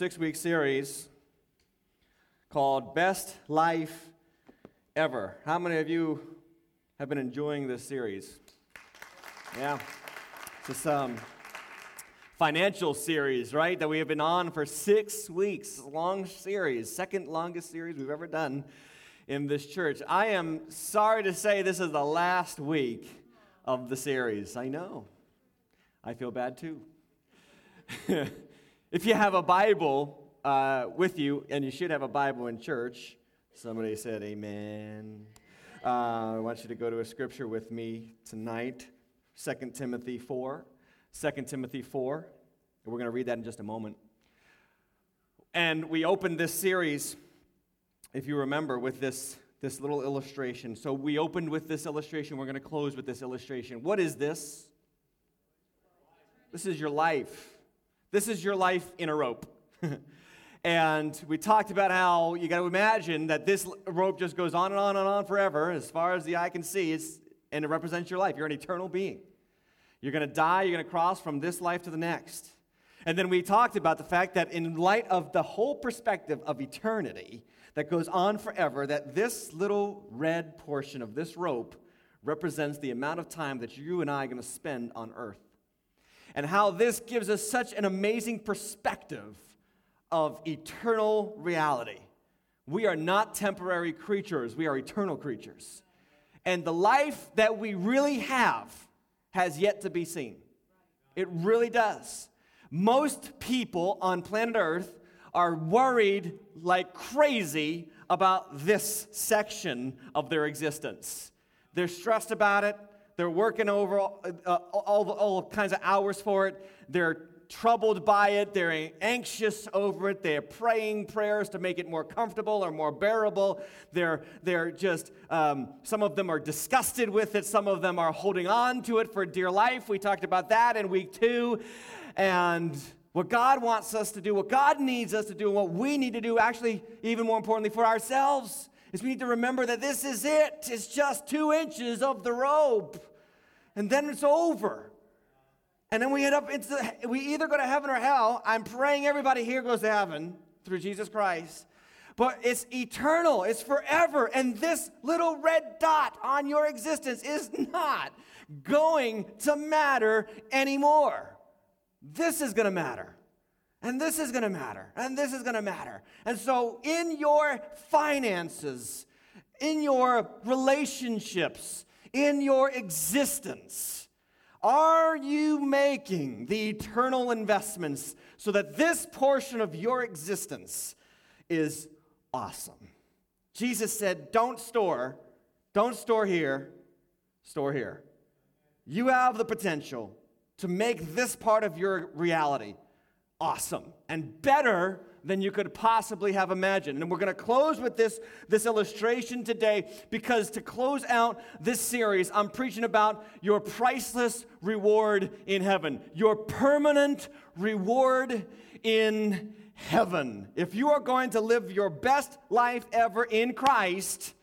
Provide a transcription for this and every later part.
six week series called Best Life Ever. How many of you have been enjoying this series? Yeah. It's this um, financial series, right, that we have been on for six weeks. Long series, second longest series we've ever done in this church. I am sorry to say this is the last week of the series. I know. I feel bad too. If you have a Bible uh, with you, and you should have a Bible in church, somebody said amen. Uh, I want you to go to a scripture with me tonight 2 Timothy 4. 2 Timothy 4. And we're going to read that in just a moment. And we opened this series, if you remember, with this, this little illustration. So we opened with this illustration. We're going to close with this illustration. What is this? This is your life. This is your life in a rope. and we talked about how you got to imagine that this rope just goes on and on and on forever, as far as the eye can see, it's, and it represents your life. You're an eternal being. You're going to die, you're going to cross from this life to the next. And then we talked about the fact that, in light of the whole perspective of eternity that goes on forever, that this little red portion of this rope represents the amount of time that you and I are going to spend on earth and how this gives us such an amazing perspective of eternal reality. We are not temporary creatures, we are eternal creatures. And the life that we really have has yet to be seen. It really does. Most people on planet Earth are worried like crazy about this section of their existence. They're stressed about it. They're working over all, uh, all, all kinds of hours for it. They're troubled by it. They're anxious over it. They're praying prayers to make it more comfortable or more bearable. They're, they're just, um, some of them are disgusted with it. Some of them are holding on to it for dear life. We talked about that in week two. And what God wants us to do, what God needs us to do, and what we need to do, actually, even more importantly, for ourselves, is we need to remember that this is it. It's just two inches of the rope and then it's over. And then we end up, into, we either go to heaven or hell. I'm praying everybody here goes to heaven through Jesus Christ. But it's eternal, it's forever. And this little red dot on your existence is not going to matter anymore. This is going to matter. And this is going to matter. And this is going to matter. And so, in your finances, in your relationships, in your existence? Are you making the eternal investments so that this portion of your existence is awesome? Jesus said, Don't store, don't store here, store here. You have the potential to make this part of your reality awesome and better than you could possibly have imagined. And we're going to close with this, this illustration today because to close out this series, I'm preaching about your priceless reward in heaven, your permanent reward in heaven. If you are going to live your best life ever in Christ,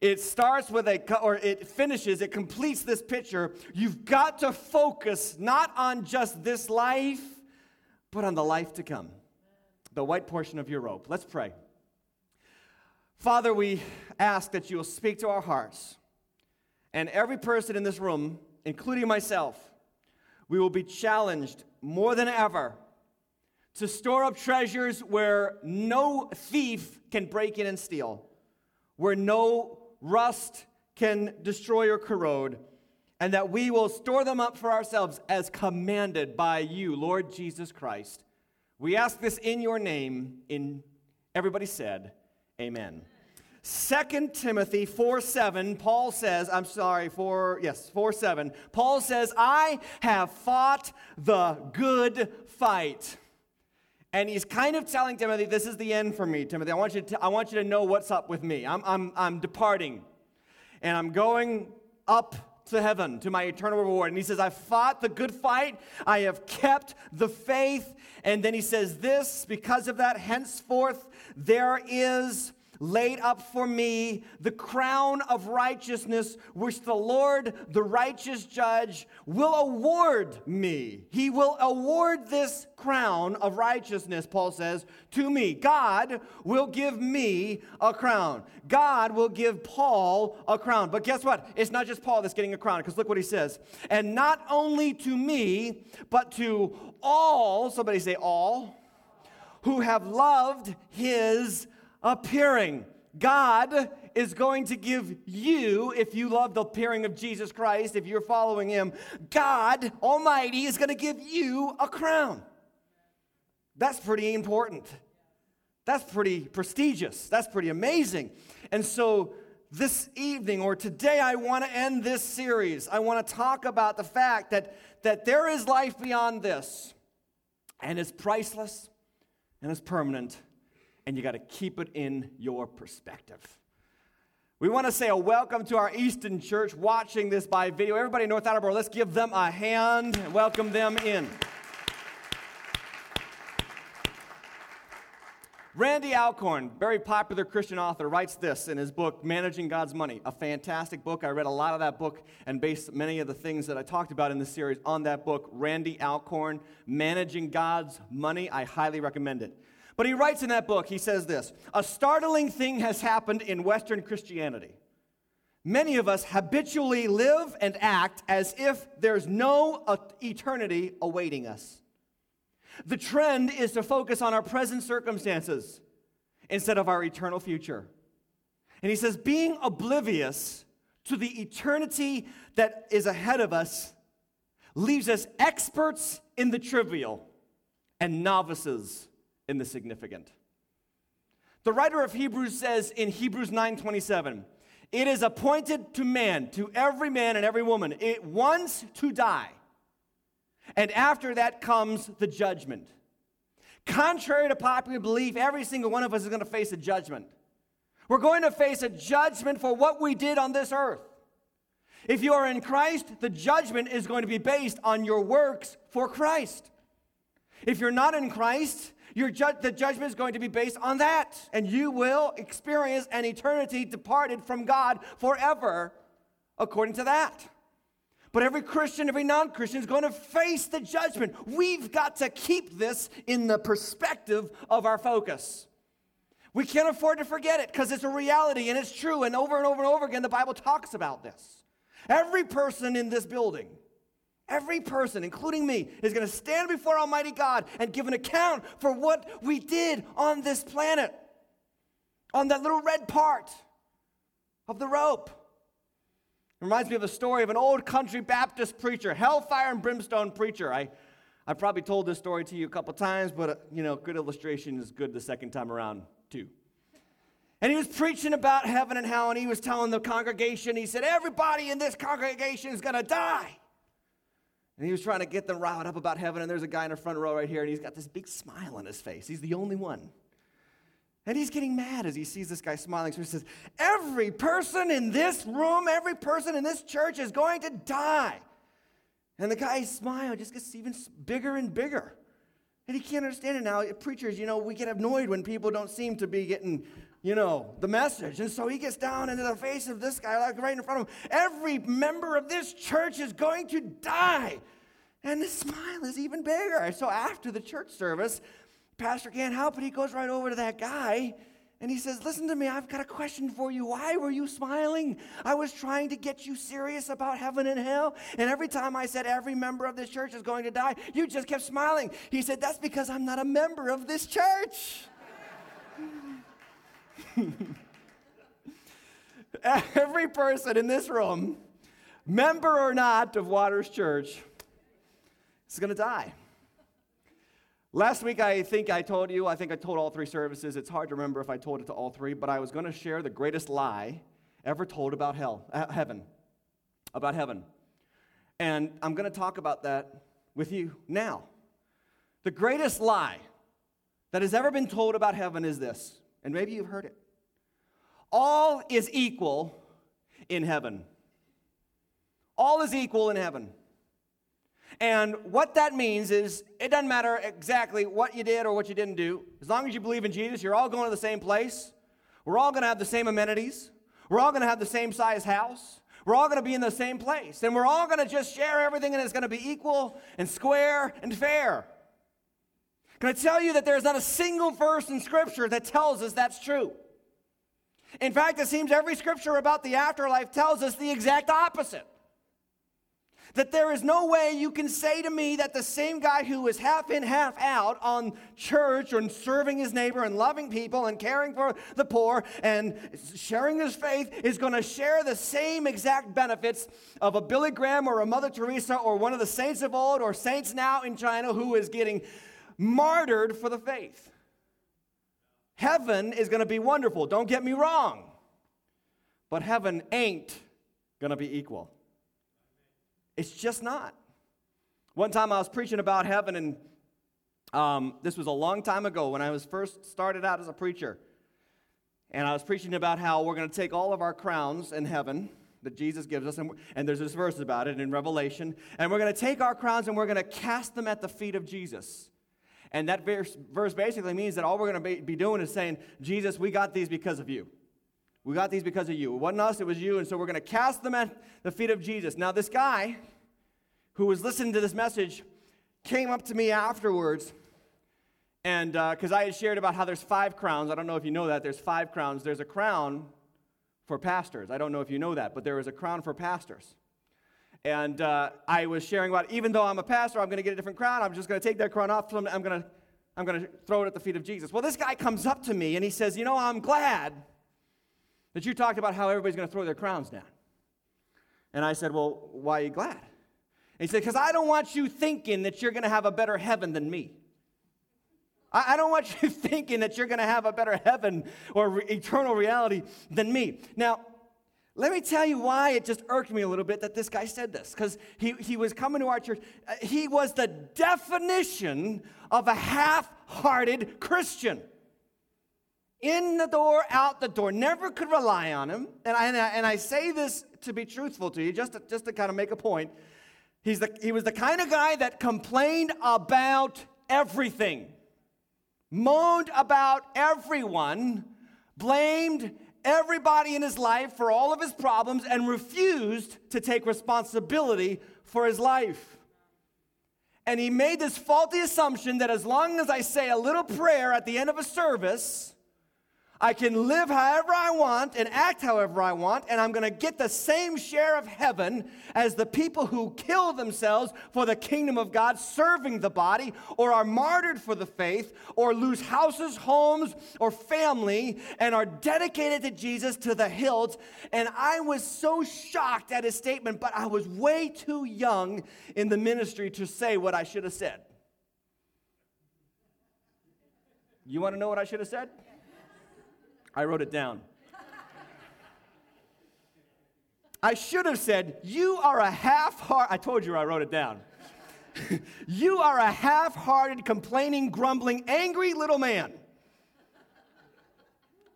it starts with a, or it finishes, it completes this picture. You've got to focus not on just this life, but on the life to come. The white portion of your robe. Let's pray. Father, we ask that you will speak to our hearts. And every person in this room, including myself, we will be challenged more than ever to store up treasures where no thief can break in and steal, where no rust can destroy or corrode, and that we will store them up for ourselves as commanded by you, Lord Jesus Christ. We ask this in your name. In everybody said, Amen. 2 Timothy 4 7, Paul says, I'm sorry, 4, yes, 4 7, Paul says, I have fought the good fight. And he's kind of telling Timothy, this is the end for me, Timothy. I want you to, I want you to know what's up with me. I'm, I'm, I'm departing, and I'm going up to heaven, to my eternal reward. And he says, I fought the good fight. I have kept the faith. And then he says this, because of that, henceforth there is laid up for me the crown of righteousness, which the Lord, the righteous judge, will award me. He will award this crown of righteousness, Paul says, to me. God will give me a crown. God will give Paul a crown. But guess what? It's not just Paul that's getting a crown, because look what he says. And not only to me, but to all, somebody say all, who have loved his appearing. God is going to give you, if you love the appearing of Jesus Christ, if you're following Him, God Almighty is going to give you a crown. That's pretty important. That's pretty prestigious. That's pretty amazing. And so, this evening or today, I want to end this series. I want to talk about the fact that, that there is life beyond this, and it's priceless and it's permanent and you got to keep it in your perspective. We want to say a welcome to our Easton Church watching this by video. Everybody in North Attleboro, let's give them a hand and welcome them in. Randy Alcorn, very popular Christian author, writes this in his book, Managing God's Money. A fantastic book. I read a lot of that book and based many of the things that I talked about in this series on that book. Randy Alcorn, Managing God's Money. I highly recommend it. But he writes in that book, he says this A startling thing has happened in Western Christianity. Many of us habitually live and act as if there's no eternity awaiting us. The trend is to focus on our present circumstances instead of our eternal future. And he says, being oblivious to the eternity that is ahead of us leaves us experts in the trivial and novices in the significant. The writer of Hebrews says in Hebrews 9:27, "It is appointed to man, to every man and every woman, it once to die. And after that comes the judgment." Contrary to popular belief, every single one of us is going to face a judgment. We're going to face a judgment for what we did on this earth. If you are in Christ, the judgment is going to be based on your works for Christ. If you're not in Christ, your ju- the judgment is going to be based on that, and you will experience an eternity departed from God forever according to that. But every Christian, every non Christian is going to face the judgment. We've got to keep this in the perspective of our focus. We can't afford to forget it because it's a reality and it's true. And over and over and over again, the Bible talks about this. Every person in this building Every person, including me, is going to stand before Almighty God and give an account for what we did on this planet, on that little red part of the rope. It reminds me of a story of an old country Baptist preacher, hellfire and brimstone preacher. I, I probably told this story to you a couple times, but uh, you know, good illustration is good the second time around, too. And he was preaching about heaven and hell, and he was telling the congregation, he said, Everybody in this congregation is going to die. And he was trying to get them riled up about heaven. And there's a guy in the front row right here, and he's got this big smile on his face. He's the only one. And he's getting mad as he sees this guy smiling. So he says, Every person in this room, every person in this church is going to die. And the guy's smile just gets even bigger and bigger. And he can't understand it now. Preachers, you know, we get annoyed when people don't seem to be getting you know, the message. And so he gets down into the face of this guy, like right in front of him. Every member of this church is going to die. And the smile is even bigger. So after the church service, Pastor can't help it. He goes right over to that guy and he says, Listen to me, I've got a question for you. Why were you smiling? I was trying to get you serious about heaven and hell. And every time I said every member of this church is going to die, you just kept smiling. He said, That's because I'm not a member of this church. every person in this room, member or not of Waters Church, is going to die. Last week, I think I told you, I think I told all three services. It's hard to remember if I told it to all three, but I was going to share the greatest lie ever told about hell, uh, heaven, about heaven. And I'm going to talk about that with you now. The greatest lie that has ever been told about heaven is this, and maybe you've heard it all is equal in heaven. All is equal in heaven. And what that means is it doesn't matter exactly what you did or what you didn't do. As long as you believe in Jesus, you're all going to the same place. We're all going to have the same amenities. We're all going to have the same size house. We're all going to be in the same place. And we're all going to just share everything and it's going to be equal and square and fair. Can I tell you that there's not a single verse in Scripture that tells us that's true? In fact, it seems every scripture about the afterlife tells us the exact opposite. That there is no way you can say to me that the same guy who is half in, half out on church and serving his neighbor and loving people and caring for the poor and sharing his faith is going to share the same exact benefits of a Billy Graham or a Mother Teresa or one of the saints of old or saints now in China who is getting martyred for the faith. Heaven is going to be wonderful, don't get me wrong. But heaven ain't going to be equal. It's just not. One time I was preaching about heaven, and um, this was a long time ago when I was first started out as a preacher. And I was preaching about how we're going to take all of our crowns in heaven that Jesus gives us, and, and there's this verse about it in Revelation, and we're going to take our crowns and we're going to cast them at the feet of Jesus. And that verse, verse basically means that all we're going to be, doing is saying, Jesus, we got these because of you. We got these because of you. It wasn't us, it was you. And so we're going to cast them at the feet of Jesus. Now, this guy who was listening to this message came up to me afterwards. And because uh, I had shared about how there's five crowns. I don't know if you know that. There's five crowns. There's a crown for pastors. I don't know if you know that, but there is a crown for pastors. And uh, I was sharing about, even though I'm a pastor, I'm going to get a different crown. I'm just going to take that crown off. I'm going to I'm going to throw it at the feet of Jesus. Well, this guy comes up to me and he says, You know, I'm glad that you talked about how everybody's going to throw their crowns down. And I said, Well, why are you glad? And he said, Because I don't want you thinking that you're going to have a better heaven than me. I, I don't want you thinking that you're going to have a better heaven or re- eternal reality than me. Now, let me tell you why it just irked me a little bit that this guy said this. Because he, he was coming to our church. Uh, he was the definition of a half hearted Christian. In the door, out the door. Never could rely on him. And I, and I, and I say this to be truthful to you, just to, just to kind of make a point. He's the, he was the kind of guy that complained about everything, moaned about everyone, blamed everybody in his life for all of his problems and refused to take responsibility for his life. And he made this faulty assumption that as long as I say a little prayer at the end of a service, I can live however I want and act however I want, and I'm going to get the same share of heaven as the people who kill themselves for the kingdom of God, serving the body, or are martyred for the faith, or lose houses, homes, or family, and are dedicated to Jesus to the hilt. And I was so shocked at his statement, but I was way too young in the ministry to say what I should have said. You want to know what I should have said? I wrote it down. I should have said, You are a half heart. I told you I wrote it down. you are a half hearted, complaining, grumbling, angry little man.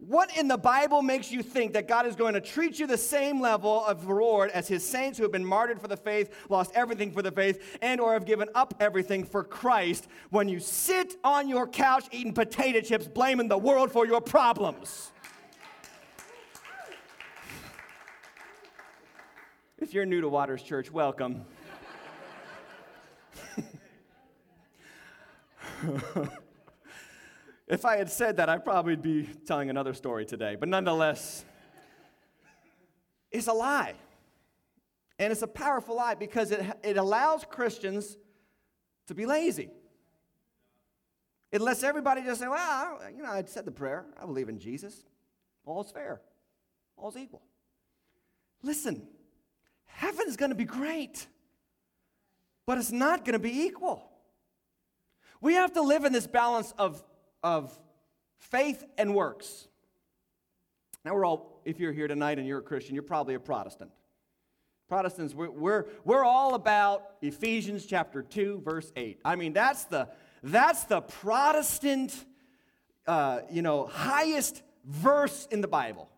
What in the Bible makes you think that God is going to treat you the same level of reward as his saints who have been martyred for the faith, lost everything for the faith, and or have given up everything for Christ when you sit on your couch eating potato chips blaming the world for your problems? If you're new to Waters Church, welcome. if I had said that, I'd probably be telling another story today. But nonetheless, it's a lie. And it's a powerful lie because it, it allows Christians to be lazy. It lets everybody just say, well, you know, I said the prayer. I believe in Jesus. All's fair. All's equal. Listen, heaven's going to be great, but it's not going to be equal. We have to live in this balance of, of faith and works. Now, we're all, if you're here tonight and you're a Christian, you're probably a Protestant. Protestants, we're, we're, we're all about Ephesians chapter 2, verse 8. I mean, that's the, that's the Protestant, uh, you know, highest verse in the Bible.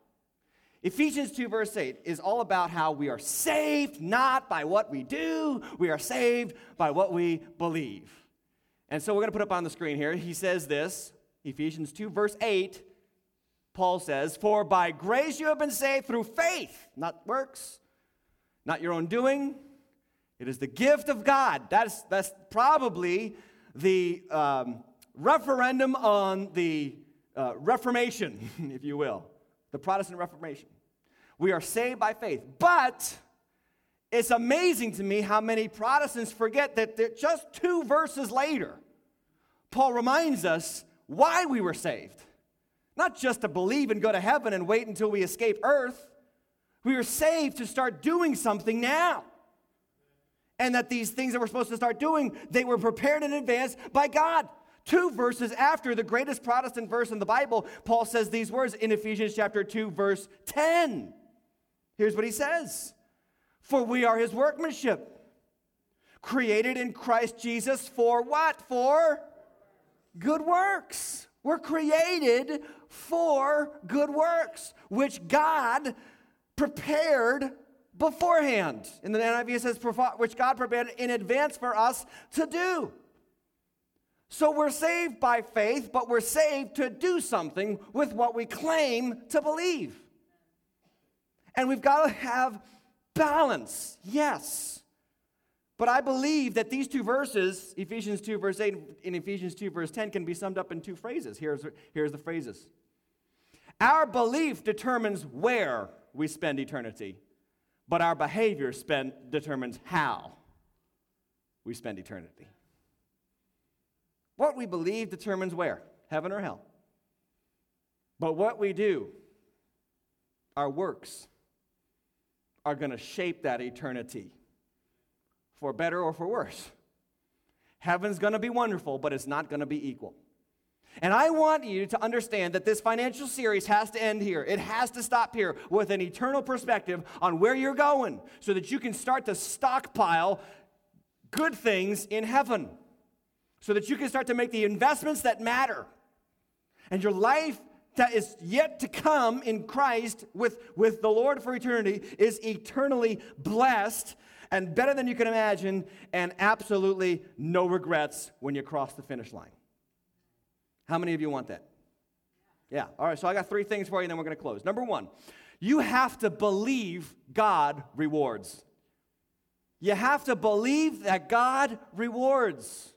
Ephesians 2, verse 8 is all about how we are saved not by what we do, we are saved by what we believe. And so we're going to put up on the screen here. He says this Ephesians 2, verse 8. Paul says, For by grace you have been saved through faith, not works, not your own doing. It is the gift of God. That's, that's probably the um, referendum on the uh, Reformation, if you will, the Protestant Reformation. We are saved by faith. But it's amazing to me how many Protestants forget that just two verses later, Paul reminds us why we were saved. Not just to believe and go to heaven and wait until we escape earth. We were saved to start doing something now. And that these things that we're supposed to start doing, they were prepared in advance by God. Two verses after the greatest Protestant verse in the Bible, Paul says these words in Ephesians chapter 2, verse 10. Here's what he says For we are his workmanship, created in Christ Jesus for what? For good works. We're created for good works, which God prepared beforehand. In the NIV it says, which God prepared in advance for us to do. So we're saved by faith, but we're saved to do something with what we claim to believe. And we've got to have balance, yes. But I believe that these two verses, Ephesians 2, verse 8, and Ephesians 2, verse 10, can be summed up in two phrases. Here's, here's the phrases Our belief determines where we spend eternity, but our behavior spend, determines how we spend eternity. What we believe determines where heaven or hell. But what we do, our works, are going to shape that eternity for better or for worse. Heaven's to be wonderful, but it's not to be equal. And I want you to understand that this financial series has to end here. It has to stop here with an eternal perspective on where you're going so that you can start to stockpile good things in heaven. So that you can start to make the investments that matter. And your life that is yet to come in Christ with, with the Lord for eternity is eternally blessed and better than you can imagine, and absolutely no regrets when you cross the finish line. How many of you want that? Yeah. All right, so I got three things for you, and then we're going to close. Number one, you have to believe God rewards. You have to believe that God rewards.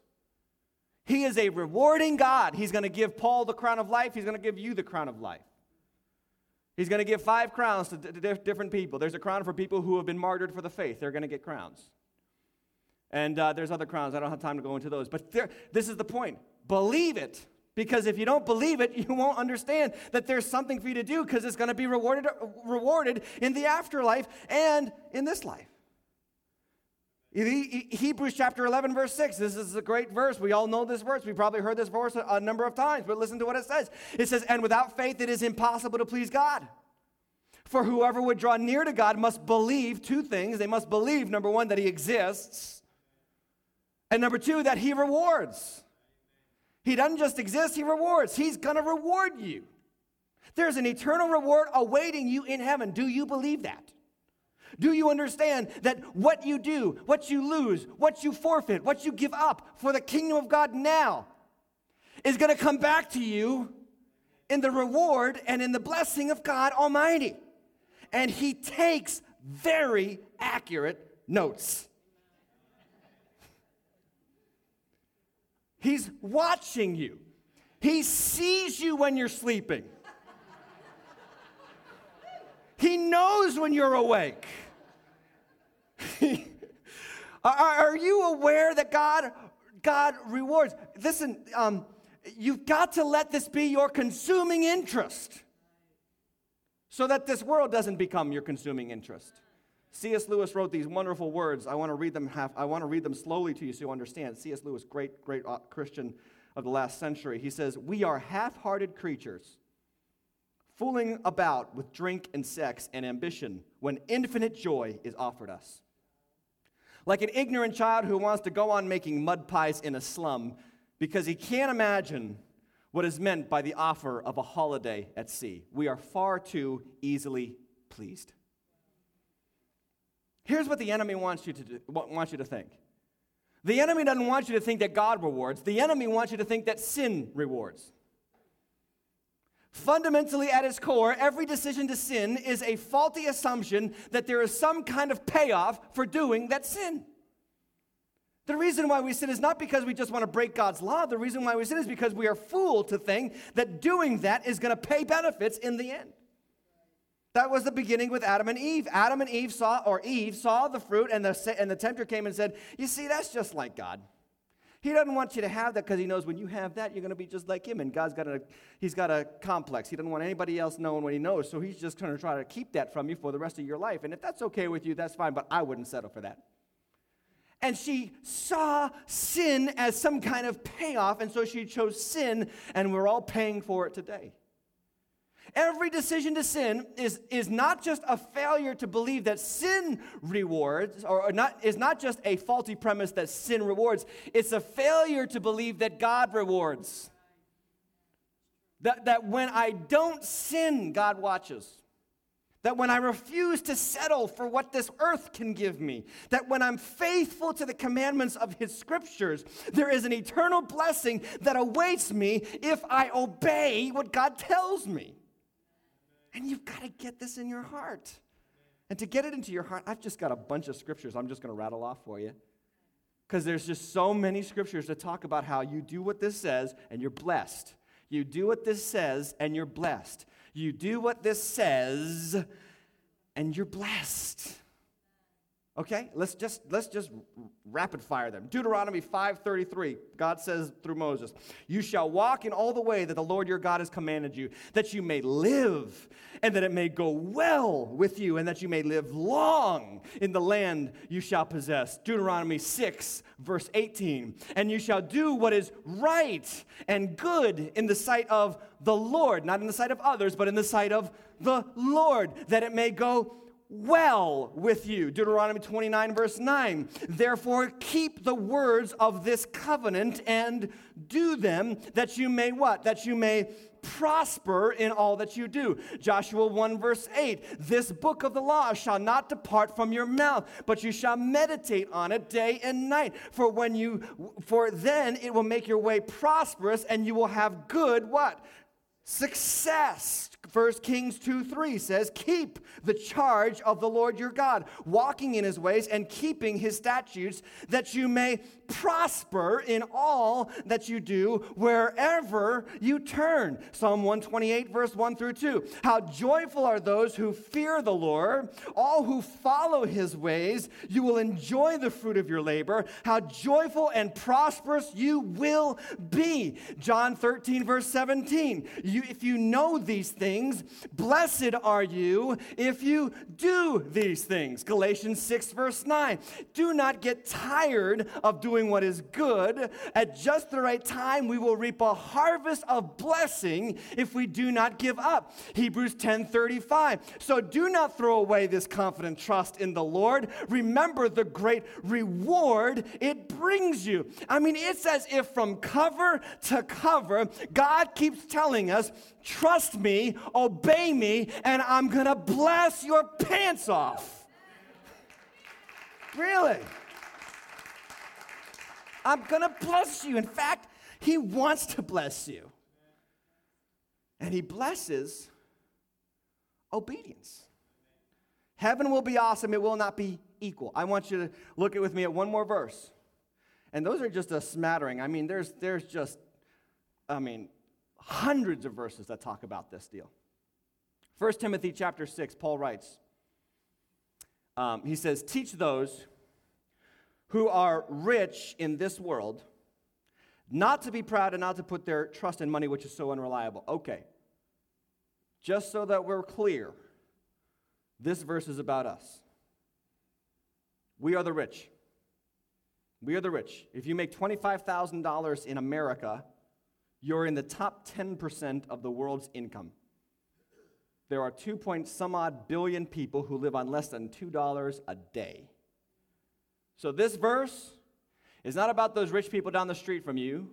He is a rewarding God. He's going to give Paul the crown of life, He's going to give you the crown of life. He's going to give five crowns to d- different people. There's a crown for people who have been martyred for the faith, they're going to get crowns. And uh, there's other crowns. I don't have time to go into those. But there, this is the point believe it. Because if you don't believe it, you won't understand that there's something for you to do because it's going to be rewarded, rewarded in the afterlife and in this life. Hebrews chapter 11, verse 6. This is a great verse. We all know this verse. We probably heard this verse a number of times, but listen to what it says. It says, And without faith, it is impossible to please God. For whoever would draw near to God must believe two things. They must believe, number one, that He exists, and number two, that He rewards. He doesn't just exist, He rewards. He's going to reward you. There's an eternal reward awaiting you in heaven. Do you believe that? Do you understand that what you do, what you lose, what you forfeit, what you give up for the kingdom of God now is going to come back to you in the reward and in the blessing of God Almighty? And He takes very accurate notes. He's watching you. He sees you when you're sleeping. He knows when you're awake. are, you aware that God, God rewards? Listen, um, you've got to let this be your consuming interest so that this world doesn't become your consuming interest. C.S. Lewis wrote these wonderful words. I want to read them half, I want to read them slowly to you so you understand. C.S. Lewis, great, great uh, Christian of the last century. He says, We are half hearted creatures, fooling about with drink and sex and ambition when infinite joy is offered us. Like an ignorant child who wants to go on making mud pies in a slum because he can't imagine what is meant by the offer of a holiday at sea. We are far too easily pleased. Here's what the enemy wants you to, do, wants you to think the enemy doesn't want you to think that God rewards, the enemy wants you to think that sin rewards. Fundamentally, at its core, every decision to sin is a faulty assumption that there is some kind of payoff for doing that sin. The reason why we sin is not because we just want to break God's law. The reason why we sin is because we are fooled to think that doing that is going to pay benefits in the end. That was the beginning with Adam and Eve. Adam and Eve saw, or Eve saw the fruit, and the, and the tempter came and said, You see, that's just like God. He doesn't want you to have that because he knows when you have that, you're going to be just like him. And God's got a, he's got a complex. He doesn't want anybody else knowing what he knows. So he's just going to try to keep that from you for the rest of your life. And if that's okay with you, that's fine, but I wouldn't settle for that. And she saw sin as some kind of payoff, and so she chose sin, and we're all paying for it today. Every decision to sin is, is not just a failure to believe that sin rewards, or not, is not just a faulty premise that sin rewards, it's a failure to believe that God rewards. That, that when I don't sin, God watches. That when I refuse to settle for what this earth can give me, that when I'm faithful to the commandments of His scriptures, there is an eternal blessing that awaits me if I obey what God tells me. And you've got to get this in your heart. And to get it into your heart, I've just got a bunch of scriptures I'm just going to rattle off for you. Because there's just so many scriptures that talk about how you do what this says and you're blessed. You do what this says and you're blessed. You do what this says and you're blessed. Okay? Let's just let's just rapid fire them. Deuteronomy 5:33. God says through Moses, "You shall walk in all the way that the Lord your God has commanded you, that you may live, and that it may go well with you, and that you may live long in the land you shall possess." Deuteronomy 6 verse 18. "And you shall do what is right and good in the sight of the Lord, not in the sight of others, but in the sight of the Lord, that it may go well with you. Deuteronomy 29, verse 9. Therefore, keep the words of this covenant and do them, that you may what? That you may prosper in all that you do. Joshua 1, verse 8. This book of the law shall not depart from your mouth, but you shall meditate on it day and night. For when you, for then it will make your way prosperous and you will have good what? Success. 1 Kings 2 3 says, Keep the charge of the Lord your God, walking in his ways and keeping his statutes, that you may prosper in all that you do wherever you turn. Psalm 128, verse 1 through 2. How joyful are those who fear the Lord, all who follow his ways. You will enjoy the fruit of your labor. How joyful and prosperous you will be. John 13, verse 17. You, if you know these things, blessed are you if you do these things. Galatians 6, verse 9. Do not get tired of doing doing what is good, at just the right time, we will reap a harvest of blessing if we do not give up. Hebrews 10 35. So do not throw away this confident trust in the Lord. Remember the great reward it brings you. I mean, it's as if from cover to cover, God keeps telling us, trust me, obey me, and I'm gonna bless your pants off. Really? I'm to bless you. In fact, He wants to bless you. And He blesses obedience. Heaven will be awesome, it will not be equal. I want you to look at with me at one more verse. And those are just a smattering. I mean, there's, there's just, I mean, hundreds of verses that talk about this deal. 1 Timothy chapter 6, Paul writes, um, he says, Teach those who are rich in this world not to be proud and not to put their trust in money, which is so unreliable. Okay. Just so that we're clear, this verse is about us. We are the rich. We are the rich. If you make $25,000 in America, you're in the top 10% of the world's income. There are 2 point some odd billion people who live on less than $2 a day. So this verse is not about those rich people down the street from you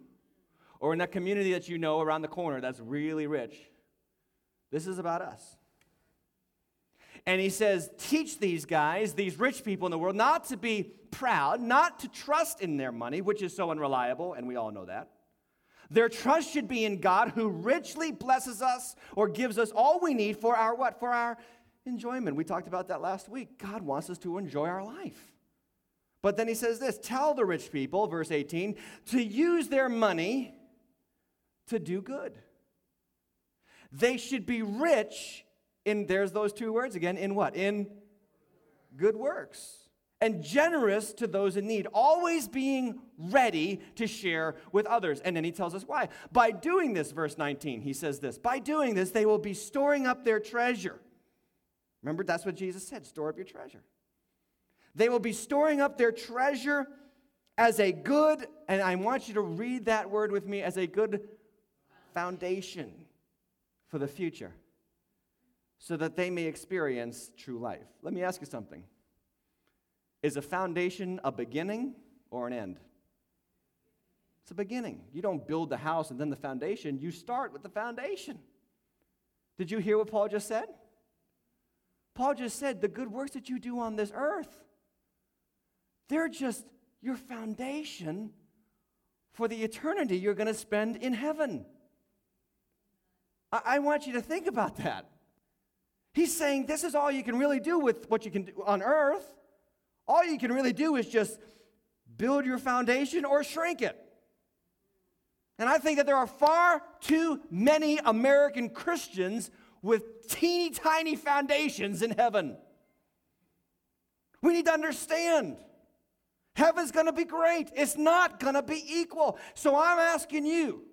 or in that community that you know around the corner that's really rich. This is about us. And he says, teach these guys, these rich people in the world, not to be proud, not to trust in their money, which is so unreliable, and we all know that. Their trust should be in God who richly blesses us or gives us all we need for our what? For our enjoyment. We talked about that last week. God wants us to enjoy our life. But then he says this tell the rich people, verse 18, to use their money to do good. They should be rich in, there's those two words again, in what? In good works. And generous to those in need, always being ready to share with others. And then he tells us why. By doing this, verse 19, he says this by doing this, they will be storing up their treasure. Remember, that's what Jesus said store up your treasure. They will be storing up their treasure as a good, and I want you to read that word with me, as a good foundation for the future so that they may experience true life. Let me ask you something Is a foundation a beginning or an end? It's a beginning. You don't build the house and then the foundation, you start with the foundation. Did you hear what Paul just said? Paul just said the good works that you do on this earth, they're just your foundation for the eternity you're going to spend in heaven. I, I want you to think about that. He's saying this is all you can really do with what you can do on earth. All you can really do is just build your foundation or shrink it. And I think that there are far too many American Christians with teeny tiny foundations in heaven. We need to understand heaven's to be great, it's not to be equal. So I'm asking you,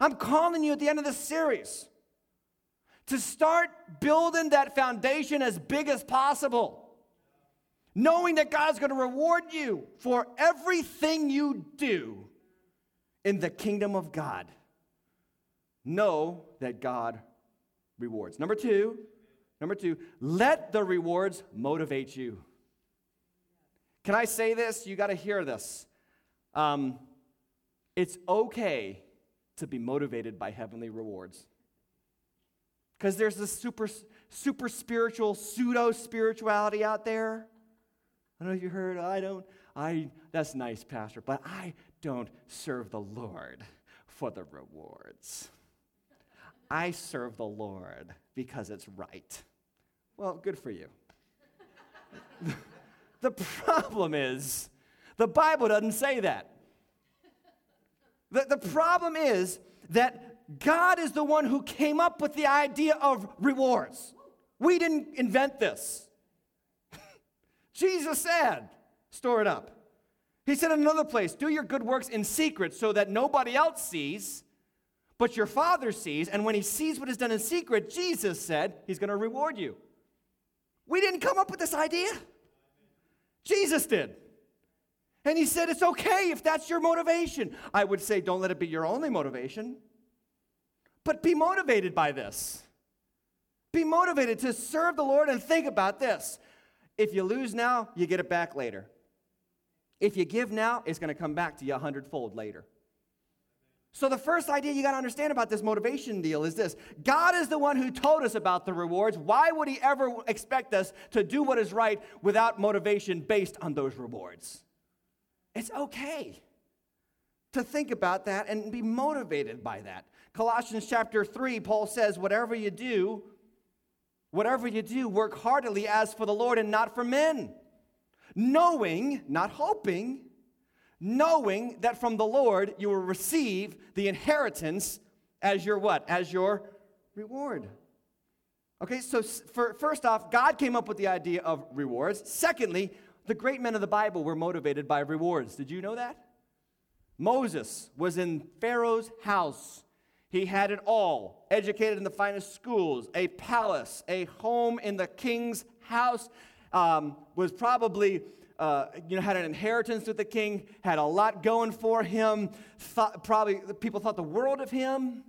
I'm calling you at the end of this series to start building that foundation as big as possible. Knowing that God's going to reward you for everything you do in the kingdom of God. Know that God rewards. Number two, number two, let the rewards motivate you. Can I say this? You got to hear this. Um, it's okay to be motivated by heavenly rewards. Because there's this super, super spiritual, pseudo spirituality out there. I don't know if you heard, I don't, I, that's nice, Pastor, but I don't serve the Lord for the rewards. I serve the Lord because it's right. Well, good for you. the problem is, the Bible doesn't say that. The, the problem is that God is the one who came up with the idea of rewards. We didn't invent this. Jesus said, store it up. He said in another place, do your good works in secret so that nobody else sees, but your Father sees. And when he sees what is done in secret, Jesus said, he's going to reward you. We didn't come up with this idea. Jesus did. And he said, it's okay if that's your motivation. I would say, don't let it be your only motivation. But be motivated by this. Be motivated to serve the Lord and think about this. If you lose now, you get it back later. If you give now, it's going to come back to you a hundredfold later. So, the first idea you got to understand about this motivation deal is this God is the one who told us about the rewards. Why would He ever expect us to do what is right without motivation based on those rewards? It's okay to think about that and be motivated by that. Colossians chapter 3, Paul says, Whatever you do, whatever you do, work heartily as for the Lord and not for men, knowing, not hoping, knowing that from the Lord you will receive the inheritance as your what? As your reward. Okay, so for, first off, God came up with the idea of rewards. Secondly, the great men of the Bible were motivated by rewards. Did you know that? Moses was in Pharaoh's house. He had it all educated in the finest schools, a palace, a home in the king's house, um, was probably uh, you know, had an inheritance with the king, had a lot going for him. Thought, probably people thought the world of him.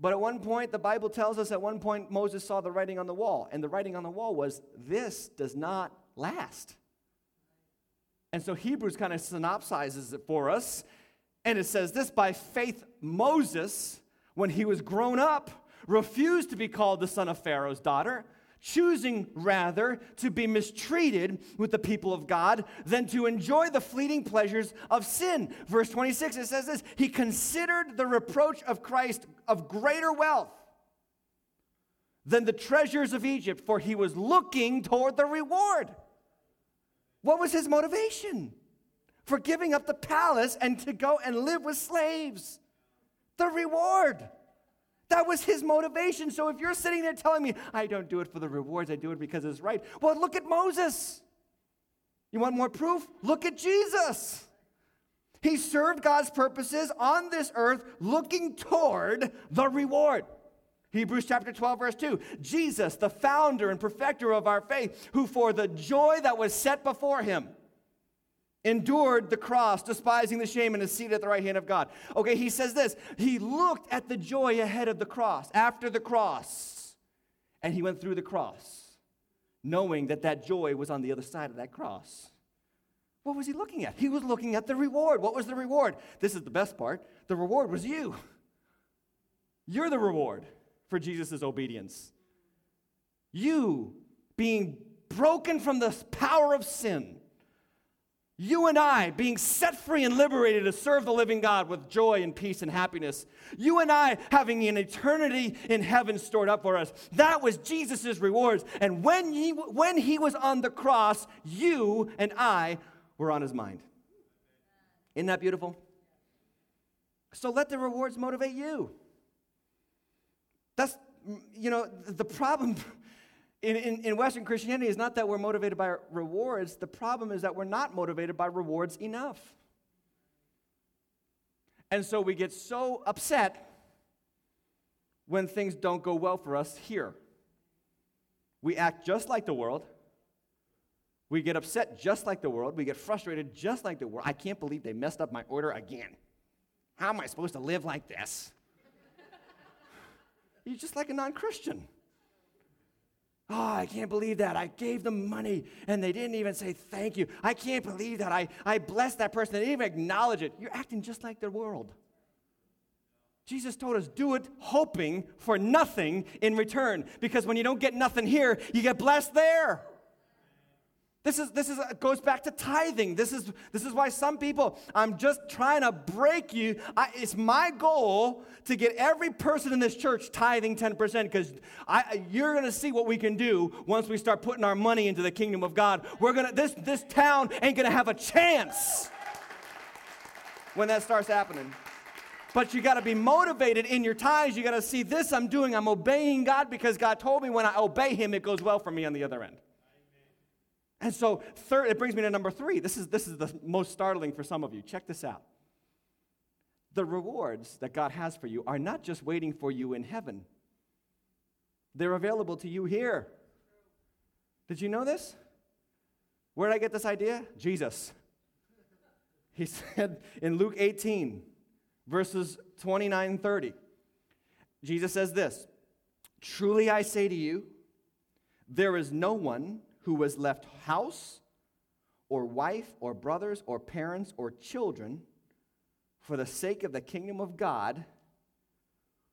But at one point, the Bible tells us at one point Moses saw the writing on the wall, and the writing on the wall was, This does not last. And so Hebrews kind of synopsizes it for us, and it says this by faith, Moses, when he was grown up, refused to be called the son of Pharaoh's daughter choosing rather to be mistreated with the people of God than to enjoy the fleeting pleasures of sin. Verse 26, it says this He considered the reproach of Christ of greater wealth than the treasures of Egypt, for he was looking toward the reward. What was his motivation? For giving up the palace and to go and live with slaves. The reward. That was his motivation. So if you're sitting there telling me, I don't do it for the rewards, I do it because it's right, well, look at Moses. You want more proof? Look at Jesus. He served God's purposes on this earth looking toward the reward. Hebrews chapter 12, verse 2. Jesus, the founder and perfecter of our faith, who for the joy that was set before him, endured the cross, despising the shame, and is seated at the right hand of God. Okay, he says this He looked at the joy ahead of the cross, after the cross, and he went through the cross, knowing that that joy was on the other side of that cross. What was he looking at? He was looking at the reward. What was the reward? This is the best part. The reward was you. You're the reward for Jesus' obedience. You being broken from the power of sin you and I being set free and liberated to serve the living God with joy and peace and happiness. You and I having an eternity in heaven stored up for us. That was Jesus' rewards. And when he, when he was on the cross, you and I were on his mind. Isn't that beautiful? So let the rewards motivate you. That's, you know, the problem in, in, in, Western Christianity is not that we're motivated by rewards. The problem is that we're not motivated by rewards enough. And so we get so upset when things don't go well for us here. We act just like the world. We get upset just like the world. We get frustrated just like the world. I can't believe they messed up my order again. How am I supposed to live like this? You're just like a non Christian. Oh, I can't believe that. I gave them money and they didn't even say thank you. I can't believe that. I, I blessed that person. They didn't even acknowledge it. You're acting just like the world. Jesus told us, do it hoping for nothing in return. Because when you don't get nothing here, you get blessed there. This is this is uh, goes back to tithing. This is this is why some people I'm just trying to break you. I, it's my goal to get every person in this church tithing 10% because you're going to see what we can do once we start putting our money into the kingdom of God. We're to this this town ain't going to have a chance when that starts happening. But you got to be motivated in your tithes. You got to see this I'm doing. I'm obeying God because God told me when I obey Him, it goes well for me on the other end. And so, third, it brings me to number three. This is, this is the most startling for some of you. Check this out. The rewards that God has for you are not just waiting for you in heaven, they're available to you here. Did you know this? Where did I get this idea? Jesus. He said in Luke 18, verses 29 and 30, Jesus says this Truly I say to you, there is no one who was left house or wife or brothers or parents or children for the sake of the kingdom of God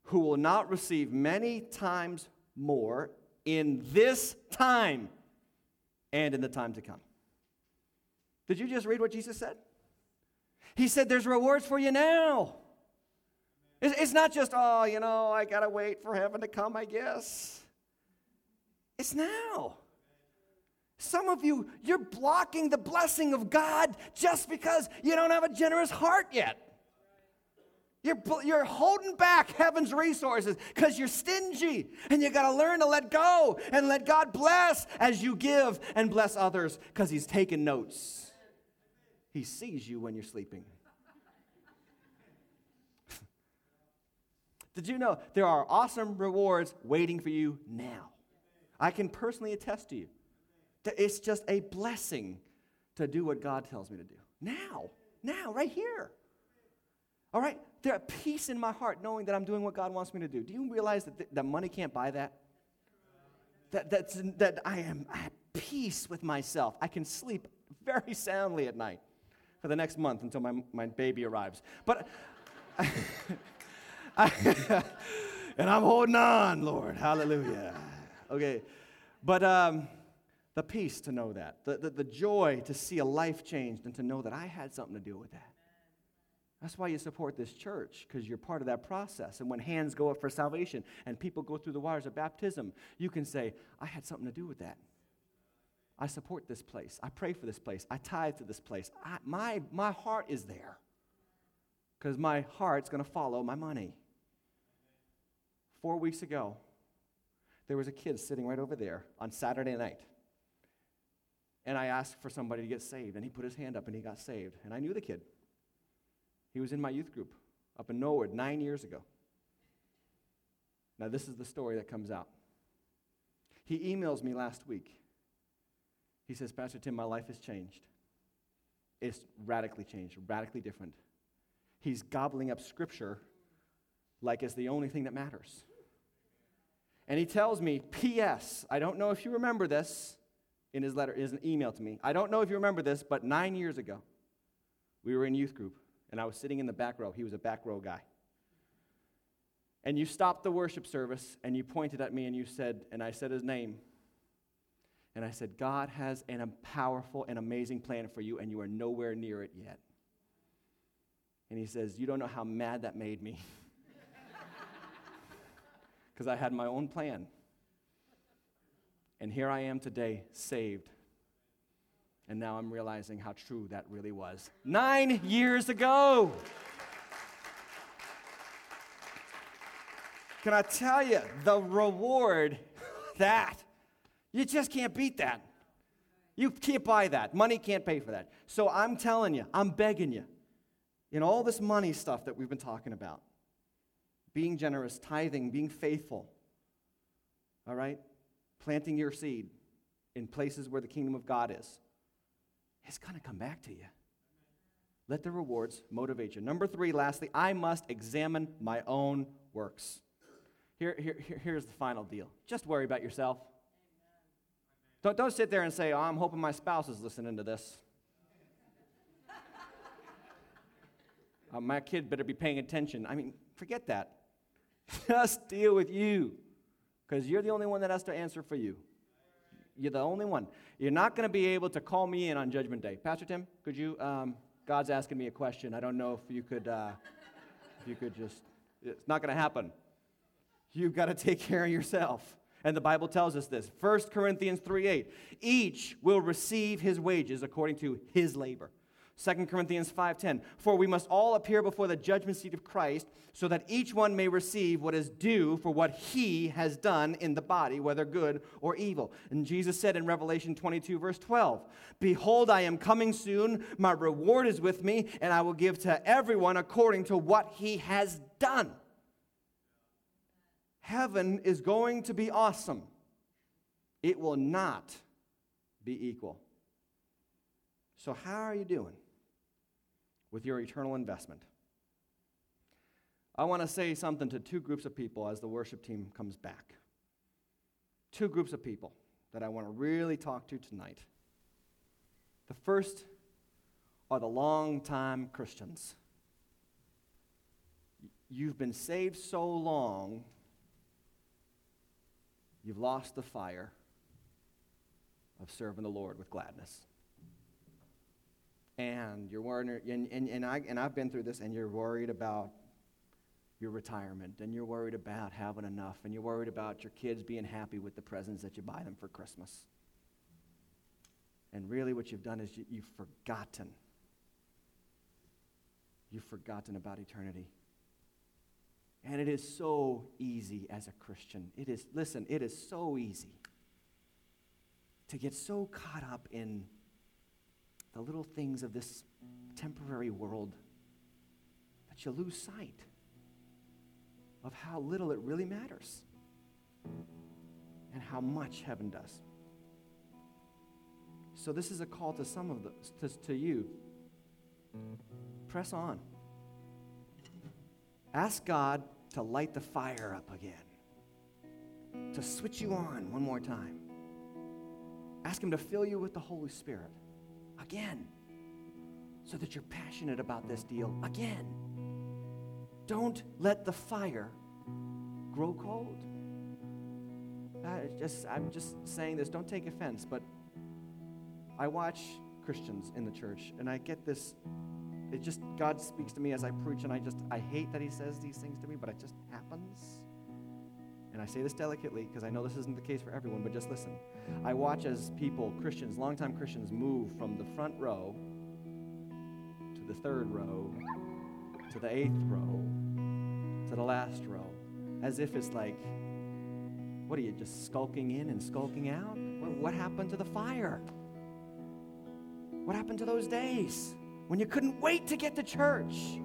who will not receive many times more in this time and in the time to come. Did you just read what Jesus said? He said, There's rewards for you now. It's not just, oh, you know, I got to wait for heaven to come, I guess. It's now. Some of you, you're blocking the blessing of God just because you don't have a generous heart yet. You're, you're holding back heaven's resources because you're stingy. And you got to learn to let go and let God bless as you give and bless others because He's taking notes. He sees you when you're sleeping. Did you know there are awesome rewards waiting for you now? I can personally attest to you. It's just a blessing to do what God tells me to do. Now, now, right here. All right? There's peace in my heart knowing that I'm doing what God wants me to do. Do you realize that, th- that money can't buy that? That, that's, that I am at peace with myself. I can sleep very soundly at night for the next month until my, my baby arrives. But. and I'm holding on, Lord. Hallelujah. Okay. But um, the peace to know that, the, the, the joy to see a life changed and to know that I had something to do with that. That's why you support this church, because you're part of that process. And when hands go up for salvation and people go through the waters of baptism, you can say, I had something to do with that. I support this place. I pray for this place. I tithe to this place. I, my, my heart is there because my heart's going to follow my money. Four weeks ago, there was a kid sitting right over there on Saturday night. And I asked for somebody to get saved, and he put his hand up and he got saved. And I knew the kid. He was in my youth group up in Norwood nine years ago. Now, this is the story that comes out. He emails me last week. He says, Pastor Tim, my life has changed. It's radically changed, radically different. He's gobbling up scripture like it's the only thing that matters. And he tells me, P.S., I don't know if you remember this in his letter, his email to me. I don't know if you remember this, but nine years ago, we were in youth group, and I was sitting in the back row. He was a back row guy. And you stopped the worship service, and you pointed at me, and you said, and I said his name. And I said, God has an, a powerful and amazing plan for you, and you are nowhere near it yet. And he says, You don't know how mad that made me. Because I had my own plan. And here I am today, saved. And now I'm realizing how true that really was. Nine years ago. Can I tell you, the reward, that, you just can't beat that. You can't buy that. Money can't pay for that. So I'm telling you, I'm begging you, in all this money stuff that we've been talking about, being generous, tithing, being faithful, all right? Planting your seed in places where the kingdom of God is, it's going to come back to you. Let the rewards motivate you. Number three, lastly, I must examine my own works. Here, here, here's the final deal just worry about yourself. Don't, don't sit there and say, oh, I'm hoping my spouse is listening to this. uh, my kid better be paying attention. I mean, forget that. Just deal with you because you're the only one that has to answer for you. You're the only one. You're not going to be able to call me in on Judgment Day. Pastor Tim, could you? Um, God's asking me a question. I don't know if you could. Uh, if you could just. It's not going to happen. You've got to take care of yourself. And the Bible tells us this 1 Corinthians 3 8. Each will receive his wages according to his labor. 2 Corinthians 5:10 For we must all appear before the judgment seat of Christ so that each one may receive what is due for what he has done in the body whether good or evil. And Jesus said in Revelation 22 verse 12 Behold I am coming soon my reward is with me and I will give to everyone according to what he has done. Heaven is going to be awesome. It will not be equal. So, how are you doing with your eternal investment? I want to say something to two groups of people as the worship team comes back. Two groups of people that I want to really talk to tonight. The first are the long-time Christians. You've been saved so long, you've lost the fire of serving the Lord with gladness and you're worried, and, and, and, I, and I've been through this, and you're worried about your retirement, and you're worried about having enough, and you're worried about your kids being happy with the presents that you buy them for Christmas. And really, what you've done is you, you've forgotten. You've forgotten about eternity. And it is so easy as a Christian. It is, listen, it is so easy to get so caught up in the little things of this temporary world that you lose sight of how little it really matters and how much heaven does. So, this is a call to some of those, to, to you. Press on. Ask God to light the fire up again, to switch you on one more time. Ask Him to fill you with the Holy Spirit again, so that you're passionate about this deal again. Don't let the fire grow cold. I just, I'm just saying this, don't take offense, but I watch Christians in the church and I get this it just God speaks to me as I preach, and I just I hate that He says these things to me, but it just happens. And I say this delicately because I know this isn't the case for everyone, but just listen. I watch as people, Christians, longtime Christians, move from the front row to the third row to the eighth row to the last row, as if it's like, what are you just skulking in and skulking out? What happened to the fire? What happened to those days? when you couldn't wait to get to church,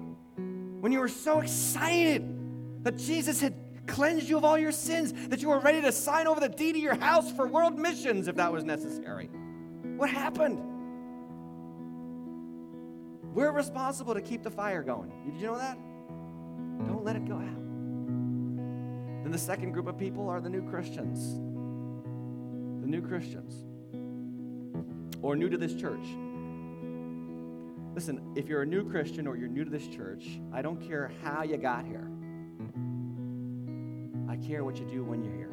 when you were so excited that Jesus had cleansed you of all your sins, that you were ready to sign over the deed of your house for world missions if that was necessary. What happened? We're responsible to keep the fire going. Did you know that? Don't let it go out. Then the second group of people are the new Christians. The new Christians. Or new to this church. Listen, if you're a new Christian or you're new to this church, I don't care how you got here. I care what you do when you're here.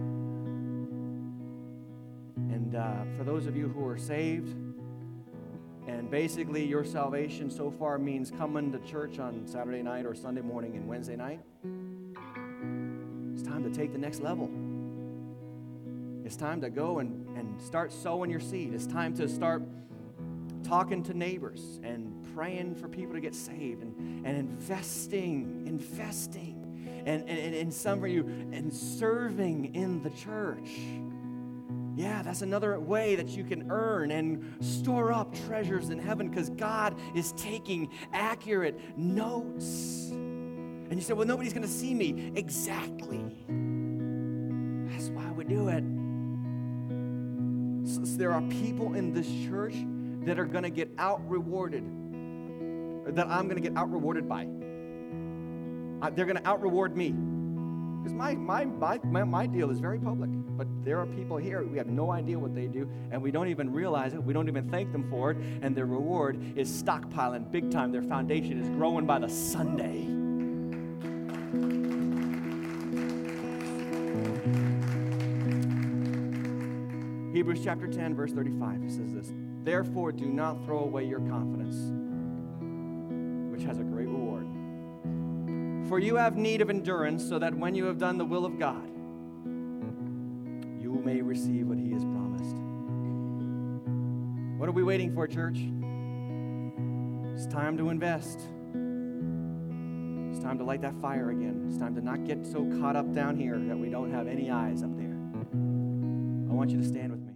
And uh, for those of you who are saved, and basically your salvation so far means coming to church on Saturday night or Sunday morning and Wednesday night, it's time to take the next level. It's time to go and, and start sowing your seed. It's time to start talking to neighbors and praying for people to get saved and, and investing, investing. And, and, and some of you, and serving in the church. Yeah, that's another way that you can earn and store up treasures in heaven because God is taking accurate notes. And you say, well, nobody's going to see me. Exactly. That's why we do it. So, so there are people in this church that are going to get out rewarded that I'm going to get out rewarded by. They're going to out reward me. Because my, my, my, my, my deal is very public. But there are people here, we have no idea what they do, and we don't even realize it. We don't even thank them for it. And their reward is stockpiling big time. Their foundation is growing by the Sunday. Hebrews chapter 10, verse 35 says this Therefore, do not throw away your confidence which has a great. For you have need of endurance, so that when you have done the will of God, you may receive what He has promised. What are we waiting for, church? It's time to invest. It's time to light that fire again. It's time to not get so caught up down here that we don't have any eyes up there. I want you to stand with